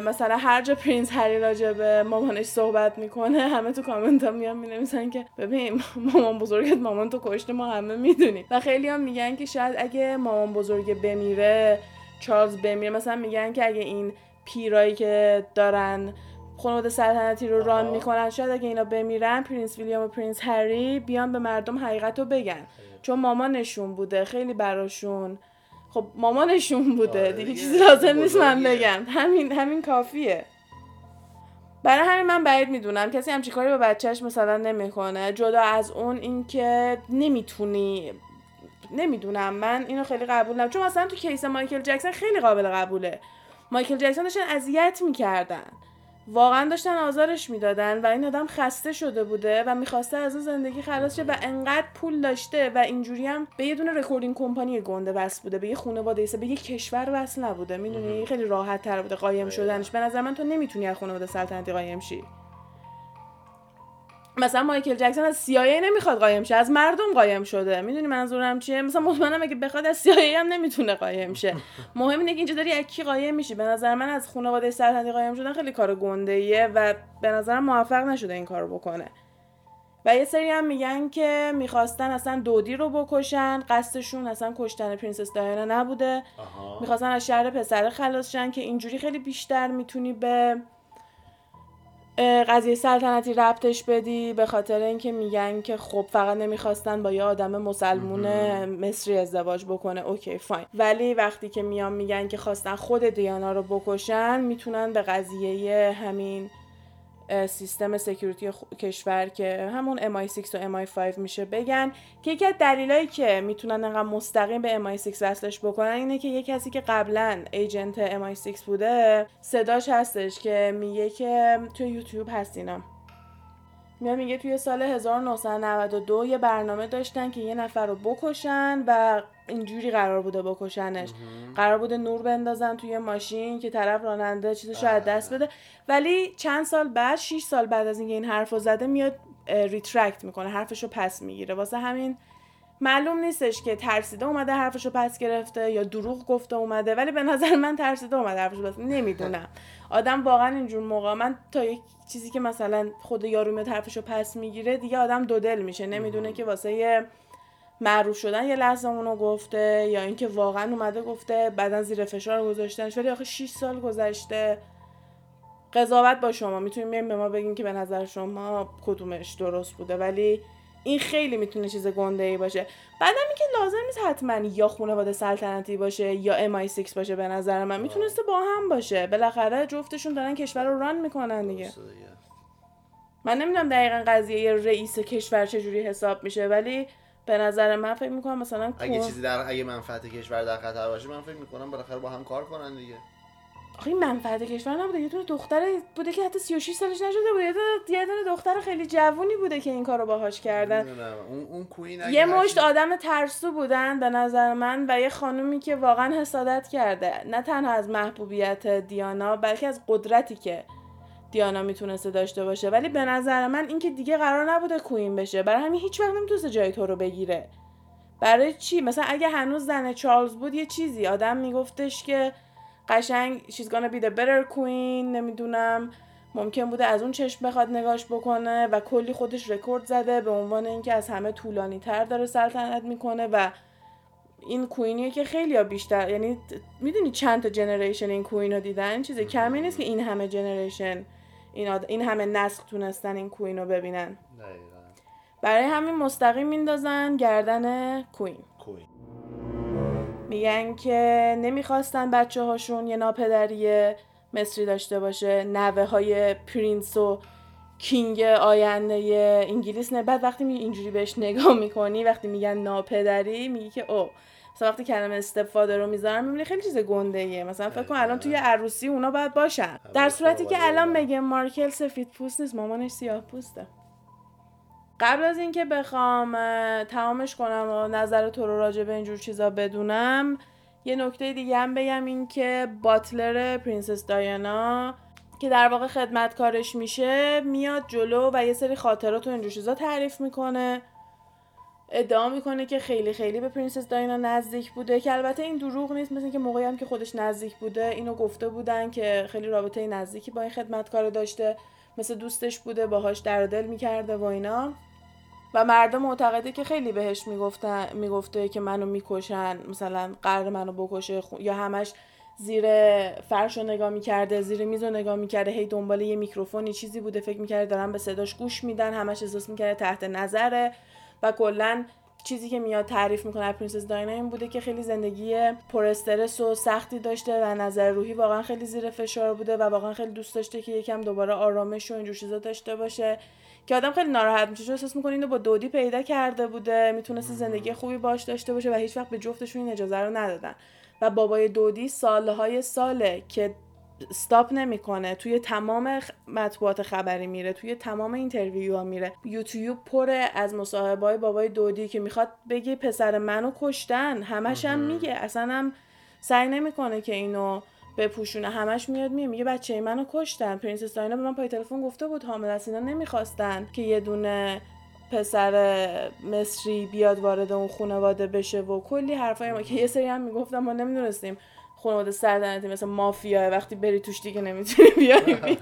مثلا هر جا پرینس هری راجع به مامانش صحبت می‌کنه همه تو کامنت ها میان می‌نویسن که ببین مامان بزرگت مامان تو کشته ما همه می‌دونیم و خیلی هم میگن که شاید اگه مامان بزرگ بمیره چارلز بمیره مثلا میگن که اگه این پیرایی که دارن خانواده سلطنتی رو run می‌کنن. شاید اگه اینا بمیرن Prince ویلیام و Prince هری بیان به مردم حقیقت رو بگن. چون مامانشون بوده. خیلی براشون. خب مامانشون بوده. آره، دیگه چیزی لازم نیست من بگم. همین همین کافیه. برای همین من بعید می‌دونم. کسی همچی کاری به بچهش مثلا نمی‌کنه. جدا از اون اینکه نمی‌تونی نمی‌دونم. من اینو خیلی قبول ندارم. چون مثلا تو case مایکل جکسون خیلی قابل قبوله. مایکل جکسون داشتن اذیت می‌کردن. واقعا داشتن آزارش می‌دادن و این آدم خسته شده بوده و می‌خواسته از اون زندگی خلاص شه و انقدر پول داشته و اینجوری هم به یه دونه recording company گنده وصل بوده به یه خانواده ایسه به یه کشور وصل نبوده. می‌دونی؟ خیلی راحت تر بوده قایم شدنش. به نظر من تو نمی‌تونی از خانواده سلطنتی قایم شی. مثلا مایکل جکسون از CIA نمی‌خواد قایم شه از مردم قایم شده. می‌دونی منظورم چیه؟ مثلا مطمئنم اگه بخواد از CIA هم نمی‌تونه قایم شه. مهم اینه که اینجا داری از کی قایم میشی. به نظر من از خانواده سلطنتی قایم شدن خیلی کار گنده ایه و به نظرم موفق نشده این کارو بکنه. و یه سری هم میگن که می‌خواستن اصلا دودی رو بکشن قصدشون اصلا کشتن پرنسس دایانا نبوده. می‌خواستن از شر پسر خلاص شن که اینجوری خیلی بیشتر می‌تونی به قضیه سلطنتی ربطش میدی به خاطر اینکه میگن که خب فقط نمی‌خواستن با یه آدم مسلمون مصری ازدواج بکنه. okay fine. ولی وقتی که میان میگن که خواستن خود دیانا رو بکشن می‌تونن به قضیه همین سیستم security کشور که همون MI6 و MI5 میشه بگن که یکی از دلایلی که می‌تونن انقدر مستقیم به MI6 وصلش بکنن اینه که یه کسی که قبلا agent MI6 بوده صداش هستش که میگه که توی یوتیوب هست اینا میاد میگه توی سال 1992 یه برنامه داشتن که یه نفر رو بکشن و اینجوری قرار بوده بکشنش. قرار بوده نور بندازن توی ماشین که طرف راننده چیزش شاید دست بده. ولی چند سال بعد 6 سال بعد از اینکه این حرف رو زده میاد retract می‌کنه حرفش رو پس می‌گیره. واسه همین معلوم نیستش که ترسیده اومده حرفش رو پس گرفته یا دروغ گفته اومده. ولی به نظر من ترسیده اومده حرفش رو پس نمی‌دونم. آدم واقعا اینجور موقع من تا یک چیزی که مثلا خود یارو میاد حرفش رو پس می‌گیره دیگه آدم دو دل میشه. نمی‌دونه که واسه معروف شدن یه لحظه اونو گفته یا اینکه واقعا اومده گفته بعدا زیر فشار گذاشتنش ولی آخه 6 سال گذشته. قضاوت با شما. می‌تونیم بیایم به ما بگین که به نظر شما کدومش درست بوده. ولی این خیلی می‌تونه چیز گنده ای باشه. بعدم اینکه لازم نیست حتما یا خانواده سلطنتی باشه یا MI6 باشه به نظر من. می‌تونسته با هم باشه. بالاخره جفتشون دارن کشور رو ران می‌کنن دیگه. من نمی‌دونم دقیقا قضیه رئیس کشور چجوری حساب میشه ولی به نظر من فکر می‌کنم مثلا اگه چیزی در اگه منفعت کشور در خطر باشه من فکر می‌کنم بالاخره با هم کار کنن دیگه. آخه این منفعت کشور نبوده. یه دونه دختر بوده که حتی 36 سالش نشده بود یه دونه دختر خیلی جوونی بوده که این کارو باهاش کردن. اون اون کوین یه مشت آدم ترسو بودن به نظر من و یه خانومی که واقعا حسادت کرده. نه تنها از محبوبیت دیانا بلکه از قدرتی که دیانا می‌تونسته داشته باشه. ولی به نظر من اینکه دیگه قرار نبوده کوین بشه. برای همین هیچ وقت نمی‌تونسته جای تو رو بگیره. برای چی؟ مثلا اگه هنوز زن چارلز بود یه چیزی. آدم میگفتش که قشنگ she's gonna be the better queen نمی‌دونم. ممکن بوده از اون چشم بخواد نگاش بکنه و کلی خودش رکورد زده به عنوان اینکه از همه طولانی تر داره سلطنت می‌کنه و این کوینیه که خیلی بیشتر یعنی می‌دونی چند تا generation این queen رو دیدن؟ چیز کمی نیست که این همه generation. این, این همه نسل تونستن این queen رو ببینن. برای همین مستقیم میندازن گردن queen. queen. میگن که نمی‌خواستن بچه هاشون یه ناپدری مصری داشته باشه. نوه های prince و king آینده انگلیس. نه بعد وقتی می اینجوری بهش نگاه می‌کنی وقتی میگن ناپدری میگی که او مثلا وقتی کلمه استفاده رو می‌ذارم می‌بینی خیلی چیز گنده ایه مثلا فکر کن الان توی عروسی اونا باید باشن. در صورتی که الان میگه مارکل سفید پوست نیست مامانش سیاه پوسته. قبل از اینکه بخوام تمامش کنم و نظر تو رو راجع به اینجور چیزا بدونم یه نکته دیگه هم بگم این که باتلر پرنسس دایانا که در واقع خدمتکارش میشه میاد جلو و یه سری خاطرات و اینجور چیزا تعریف می‌کنه. ادعا می‌کنه که خیلی خیلی به پرنسس دایانا نزدیک بوده که البته این دروغ نیست مثل اینکه موقعی هم که خودش نزدیک بوده اینو گفته بودن که خیلی رابطه نزدیکی با این خدمتکار داشته مثل دوستش بوده باهاش درد دل می‌کرده و اینا. و مردم معتقده که خیلی بهش می‌گفتن می‌گفته که منو می‌کشن مثلا قراره منو بکشه یا همش زیر فرش رو نگاه می‌کرده زیر میز رو نگاه می‌کرده هی دنبال یه میکروفونی چیزی بوده فکر می‌کرده دارن به صداش گوش میدن همش احساس می‌کرده تحت نظره. و کلا چیزی که میاد تعریف می‌کنه پرنسس داینا این بوده که خیلی زندگی پر استرس و سختی داشته و نظر روحی واقعا خیلی زیر فشار بوده و واقعا خیلی دوست داشته که یکم دوباره آرامش و اینجور چیزا داشته باشه. که آدم خیلی ناراحت میشه. چون احساس می‌کنه اینو با دودی پیدا کرده بوده می‌تونست زندگی خوبی باش داشته باشه و هیچ وقت به جفتشون این اجازه رو ندادن. و بابای دودی سالهای ساله که استاپ نمی‌کنه. توی تمام مطبوعات خبری میره توی تمام interview ها میره. یوتیوب پره از مصاحبه های بابای دودی که می‌خواد بگه پسر منو کشتن. همش هم میگه. اصلا هم سعی نمی‌کنه که اینو بپوشونه. همش میاد میگه میگه بچه منو کشتن. پرنسس دایانا به من پای تلفن گفته بود حامله است اینا نمی‌خواستن که یه دونه پسر مصری بیاد وارد اون خانواده بشه و کلی حرفای ما که یه سری هم می‌گفتم ما نمی‌دونستیم. خانواده سلطنتی مثل مافیا وقتی بری توش دیگه نمی‌تونی بیای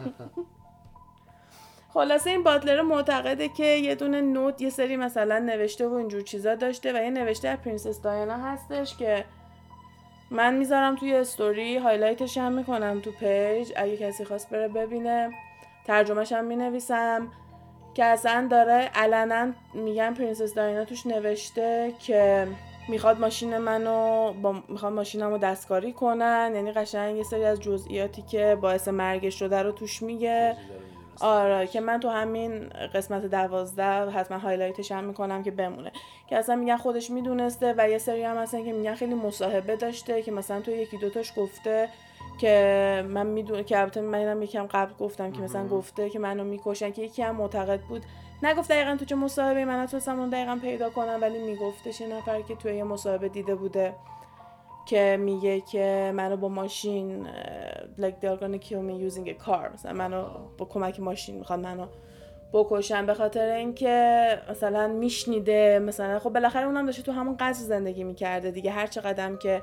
خلاصه این butler معتقده که یه دونه note یه سری مثلا نوشته و اینجور چیزا داشته و یه نوشته از پرنسس دایانا هستش که من می‌ذارم توی story highlightش هم می‌کنم تو پیج اگه کسی خواست بره ببینه. ترجمهش هم می‌نویسم. که اصلا داره علنا میگن پرنسس دایانا توش نوشته که می‌خواد ماشین منو با می‌خواد ماشینمو دستکاری کنن. یعنی قشنگ یه سری از جزئیاتی که باعث مرگش شده رو توش میگه. آره که من تو همین قسمت دوازده حتما هایلایتش هم می‌کنم که بمونه. که اصلا میگن خودش می‌دونسته و یه سری هم هستن که میگن خیلی مصاحبه داشته که مثلا تو یکی دوتاش گفته که من می‌دونم که البته منم یکم قبل گفتم که مثلا گفته که منو می‌کشن که یکی هم معتقد بود نگفت دقیقا تو چه مصاحبه من نتونستم اون دقیقا پیدا کنم ولی میگفتش یه نفر که توی یه مصاحبه دیده بوده که میگه که منو با ماشین like they're gonna kill me using a car. مثلا منو با کمک ماشین می‌خواد منو بکشن. به خاطر اینکه مثلا میشنیده مثلا خب بالاخره اونم داشته تو همون قصر زندگی می‌کرده دیگه. هر چقدر که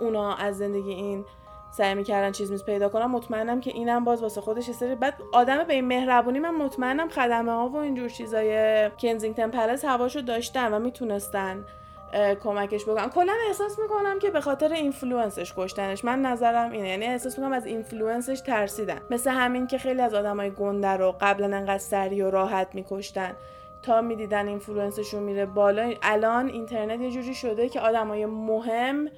اونا از زندگی این سعی می‌کردن چیز میز پیدا کنم مطمئنم که اینم باز واسه خودش سری بعد آدم به این مهربونی من مطمئنم خدمه ها و اینجور چیزای کنزینگتن پلس هواشو داشتن و می‌تونستن کمکش بکنم کلا احساس می‌کنم که به خاطر influenceش کشتنش. من نظرم اینه. یعنی احساس می‌کنم از influenceش ترسیدن. مثل همین که خیلی از آدمای گنده رو قبلا انقدر سریع و راحت میکشتن. تا می‌دیدن influenceشون میره بالا. الان اینترنت یه جوری شده که آدمای مهم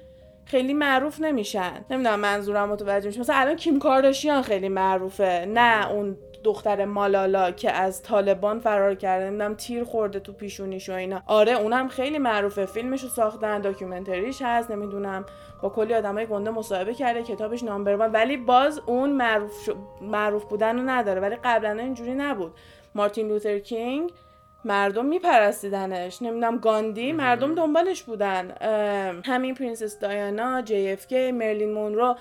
خیلی معروف نمیشن. نمی‌دونم منظورم متوجه میشی مثلا الان کیم کارداشیان خیلی معروفه. نه اون دختر مالالا که از طالبان فرار کرده نمی‌دونم تیر خورده تو پیشونیش و اینا. آره اونم خیلی معروفه. فیلمشو ساختن documentaryش هست نمی‌دونم. با کلی آدمای گنده مصاحبه کرده کتابش number ولی باز اون معروف, معروف بودن رو نداره. ولی قبلا اینجوری نبود. مارتین لوتر کینگ مردم میپرستیدنش. نمی‌دونم گاندی مردم دنبالش بودن. همین پرنسس دایانا جی اف کی مرلین مونرو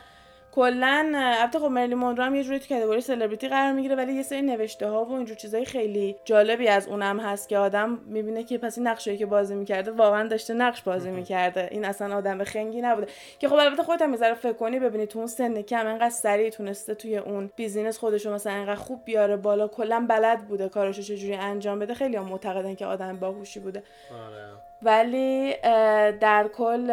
کلا البته خب مرلین مونرو هم یه جوری تو category سلبریتی قرار می‌گیره ولی یه سری نوشته ها و اینجور چیزای خیلی جالبی از اونم هست که آدم می‌بینه که پس این نقشی که بازی می‌کرده واقعا داشته نقش بازی می‌کرده. این اصلا آدم خنگی نبوده. که خب البته خودت هم می‌ذاری فکر کنی ببینی تو اون سن کم انقدر سریع تونسته توی اون business خودشو مثلا انقدر خوب بیاره بالا. کلا بلد بوده کارشو چجوری انجام بده. خیلی هم معتقدن که آدم باهوشی بوده. آره. ولی در کل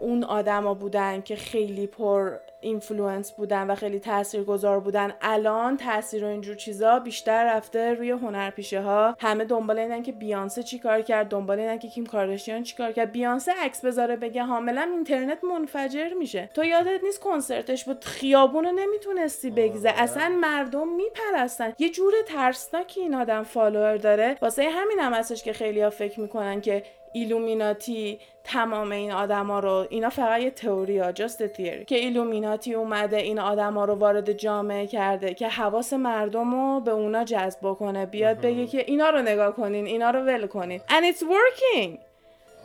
اون آدما بودن که خیلی پر influence بودن و خیلی تاثیرگذار بودن الان تاثیر و اینجور چیزا بیشتر رفته روی هنرپیشه ها همه دنبال اینن که بیانسه چی کار کرد دنبال اینن که کیم کارداشیان چی کار کرد. بیانسه عکس بذاره بگه حامله‌ام اینترنت منفجر میشه. تو یادت نیست کنسرتش بود خیابون رو نمی‌تونستی بگذری آره. اصلا مردم میپرستن. یه جور ترسناکی این آدم follower داره. واسه همین هم هستش که خیلی ها فکر می‌کنن که ایلومیناتی تمام این آدما رو اینا فقط یه تئوری ها just theory که ایلومیناتی اومده این آدما رو وارد جامعه کرده که حواس مردم رو به اونا جذب بکنه. بیاد بگه که اینا رو نگاه کنین اینا رو ول کنین. And it's working.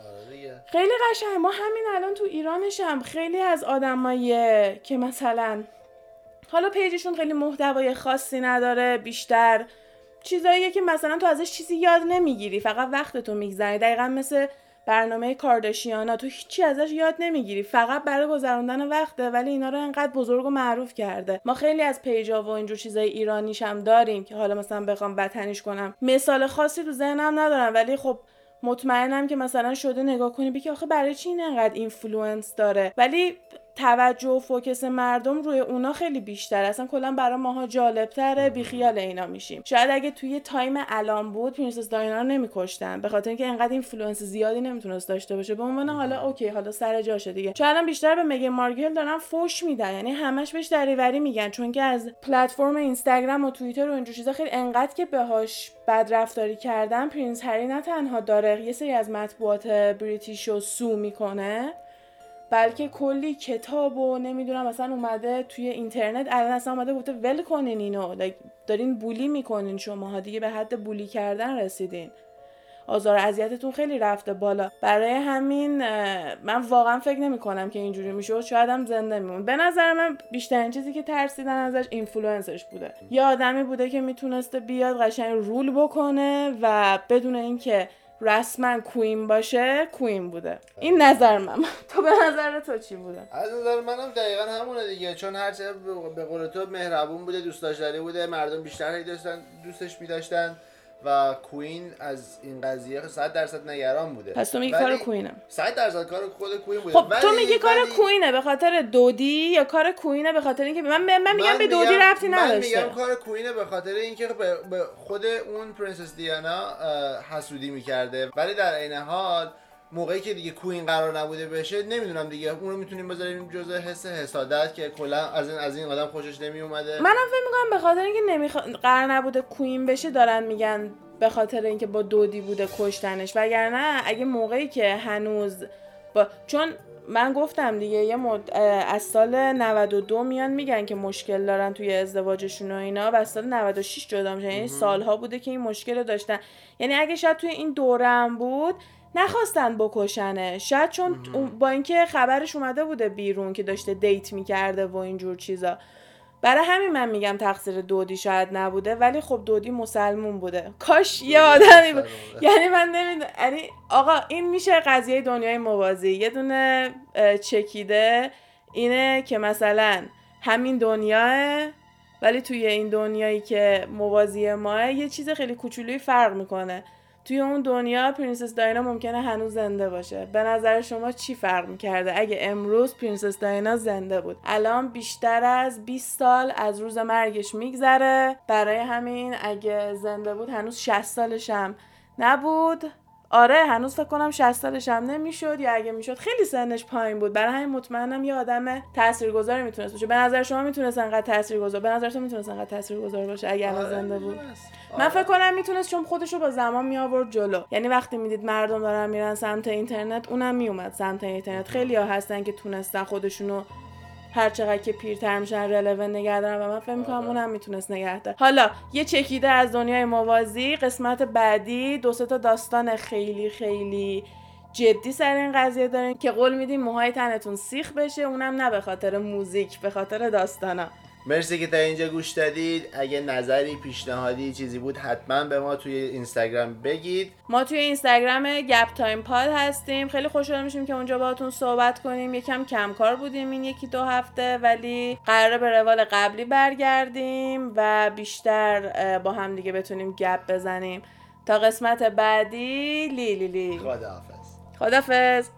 آره خیلی قشنگ. ما همین الان تو ایرانش هم خیلی از آدمایی که مثلا حالا پیجشون خیلی محتوای خاصی نداره بیشتر چیزاییه که مثلا تو ازش چیزی یاد نمی‌گیری فقط وقتتو میگذری. دقیقا مثل برنامه کارداشیانا تو هیچی ازش یاد نمی‌گیری. فقط برای گذراندن وقته ولی اینا رو انقدر بزرگ و معروف کرده. ما خیلی از پیجا و اینجور چیزای ایرانیش هم داریم که حالا مثلا بخوام وطنیش کنم. مثال خاصی تو ذهنم ندارم ولی خب مطمئنم که مثلا شده نگاه کنی بگی آخه برای چی این انقدر influence داره؟ ولی توجه و focus مردم روی اونا خیلی بیشتر. اصلا کلا برای ماها جالبتره بیخیال اینا میشیم. شاید اگه توی time الان بود پرنسس دایانا رو نمیکشتن به خاطر اینکه انقدر influence زیادی نمی‌تونست داشته باشه. به عنوان حالا okey حالا سر جاشه دیگه. شاید بیشتر به مگان مارکل دارن فوش میدن. یعنی همش بهش دریوری میگن. چون که از پلتفرم اینستاگرام و توییتر و اینجور چیزا خیلی انقدر که بهاش بد رفتاری کردن پرینس هری نه تنها داره یه سری از مطبوعات بریتیش رو سو می‌کنه. بلکه کلی کتاب و نمی‌دونم مثلا اومده توی اینترنت الان اصلا اومده گفته ول کنین اینو دارین بولی می‌کنین شما دیگه به حد بولی کردن رسیدین. آزار اذیتتون خیلی رفته بالا. برای همین من واقعا فکر نمی کنم که اینجوری میشه. شاید هم زنده میمون به نظر من بیشترین چیزی که ترسیدن ازش influence ش بوده. یه آدمی بوده که می‌تونسته بیاد قشنگ rule بکنه و بدون اینکه رسما queen باشه queen بوده. این نظر من. تو به نظر تو چی بوده؟ از نظر منم دقیقا همونه دیگه. چون هرچه به قول تو مهربون بوده دوست داشتنی بوده مردم بیشتر داشتن دوستش میداشتن. و queen از این قضیه 100 درصد نگران بوده. پس تو میگی کار queen ه. 100 درصد کار خود queen بوده. خب تو میگی کار queen ه به خاطر دودی یا کار queen ه به خاطر اینکه من من میگم به دودی ربطی نداشته. من میگم کار queen ه به خاطر اینکه به خود اون پرنسس دیانا حسودی می‌کرده. ولی در عین حال موقعی که دیگه queen قرار نبوده بشه نمی‌دونم دیگه. اون رو می‌تونیم بذاریم جزء حس حسادت که کلا از این از این آدم خوشش نمی اومده منم فکر می‌کنم به خاطر اینکه نمیخ... قرار نبوده queen بشه دارن میگن به خاطر اینکه با دودی بوده کشتنش. وگرنه اگه موقعی که هنوز با چون من گفتم دیگه یه مد... از سال 92 میان میگن که مشکل دارن توی ازدواجشون و اینا و از سال 96 جدا میشن یعنی سالها بوده که این مشکل رو داشتن. یعنی اگه شاید توی این دورم بود نخواستن بکشنه. شاید چون با اینکه خبرش اومده بوده بیرون که داشته دیت می‌کرده و اینجور چیزا. برای همین من میگم تقصیر دودی شاید نبوده ولی خب دودی مسلمون بوده. کاش یه آدمی بود. یعنی من نمی‌دونم. یعنی آقا این میشه قضیه دنیای موازی. یه دونه چکیده اینه که مثلا همین دنیاست ولی توی این دنیایی که موازی ماست یه چیز خیلی کوچولویی فرق می‌کنه. توی اون دنیا پرنسس دایانا ممکنه هنوز زنده باشه. به نظر شما چی فرق می‌کرده؟ اگه امروز پرنسس دایانا زنده بود. الان بیشتر از 20 سال از روز مرگش میگذره. برای همین اگه زنده بود هنوز 60 سالش هم نبود. آره هنوز فکر کنم 60 سالش هم نمی‌شد یا اگه می‌شد خیلی سنش پایین بود. برای همین مطمئنم یه آدم تاثیرگذاری می‌تونست باشه. به نظر شما می‌تونست انقدر تاثیرگذار به نظر تو می‌تونست انقدر تاثیرگذار باشه اگه الان آره، زنده بود؟ من فکر کنم می‌تونست چون خودش رو با زمان می آورد جلو. یعنی وقتی می‌دید مردم دارن میرن سمت اینترنت اونم میومد سمت اینترنت. خیلی ها هستن که تونستن خودشونو هر چقدر که پیرتر میشن رلون نگه دارن و من فکر می‌کنم آره. اونم می‌تونست نگه داره حالا یه چکیده از دنیای موازی. قسمت بعدی دو تا داستان خیلی خیلی جدی سر این قضیه دارین که قول میدیم موهای تنتون سیخ بشه. اونم نه به خاطر موزیک به خاطر داستانا. مرسی که تا اینجا گوش دادید. اگه نظری پیشنهادی چیزی بود حتما به ما توی اینستاگرام بگید. ما توی اینستاگرام گپ تایم پاد هستیم. خیلی خوشحال میشیم که اونجا باهاتون صحبت کنیم. یکم کمکار بودیم این یکی دو هفته ولی قراره به روال قبلی برگردیم و بیشتر با هم دیگه بتونیم گپ بزنیم. تا قسمت بعدی لیلی لی. خداحافظ. خداحافظ.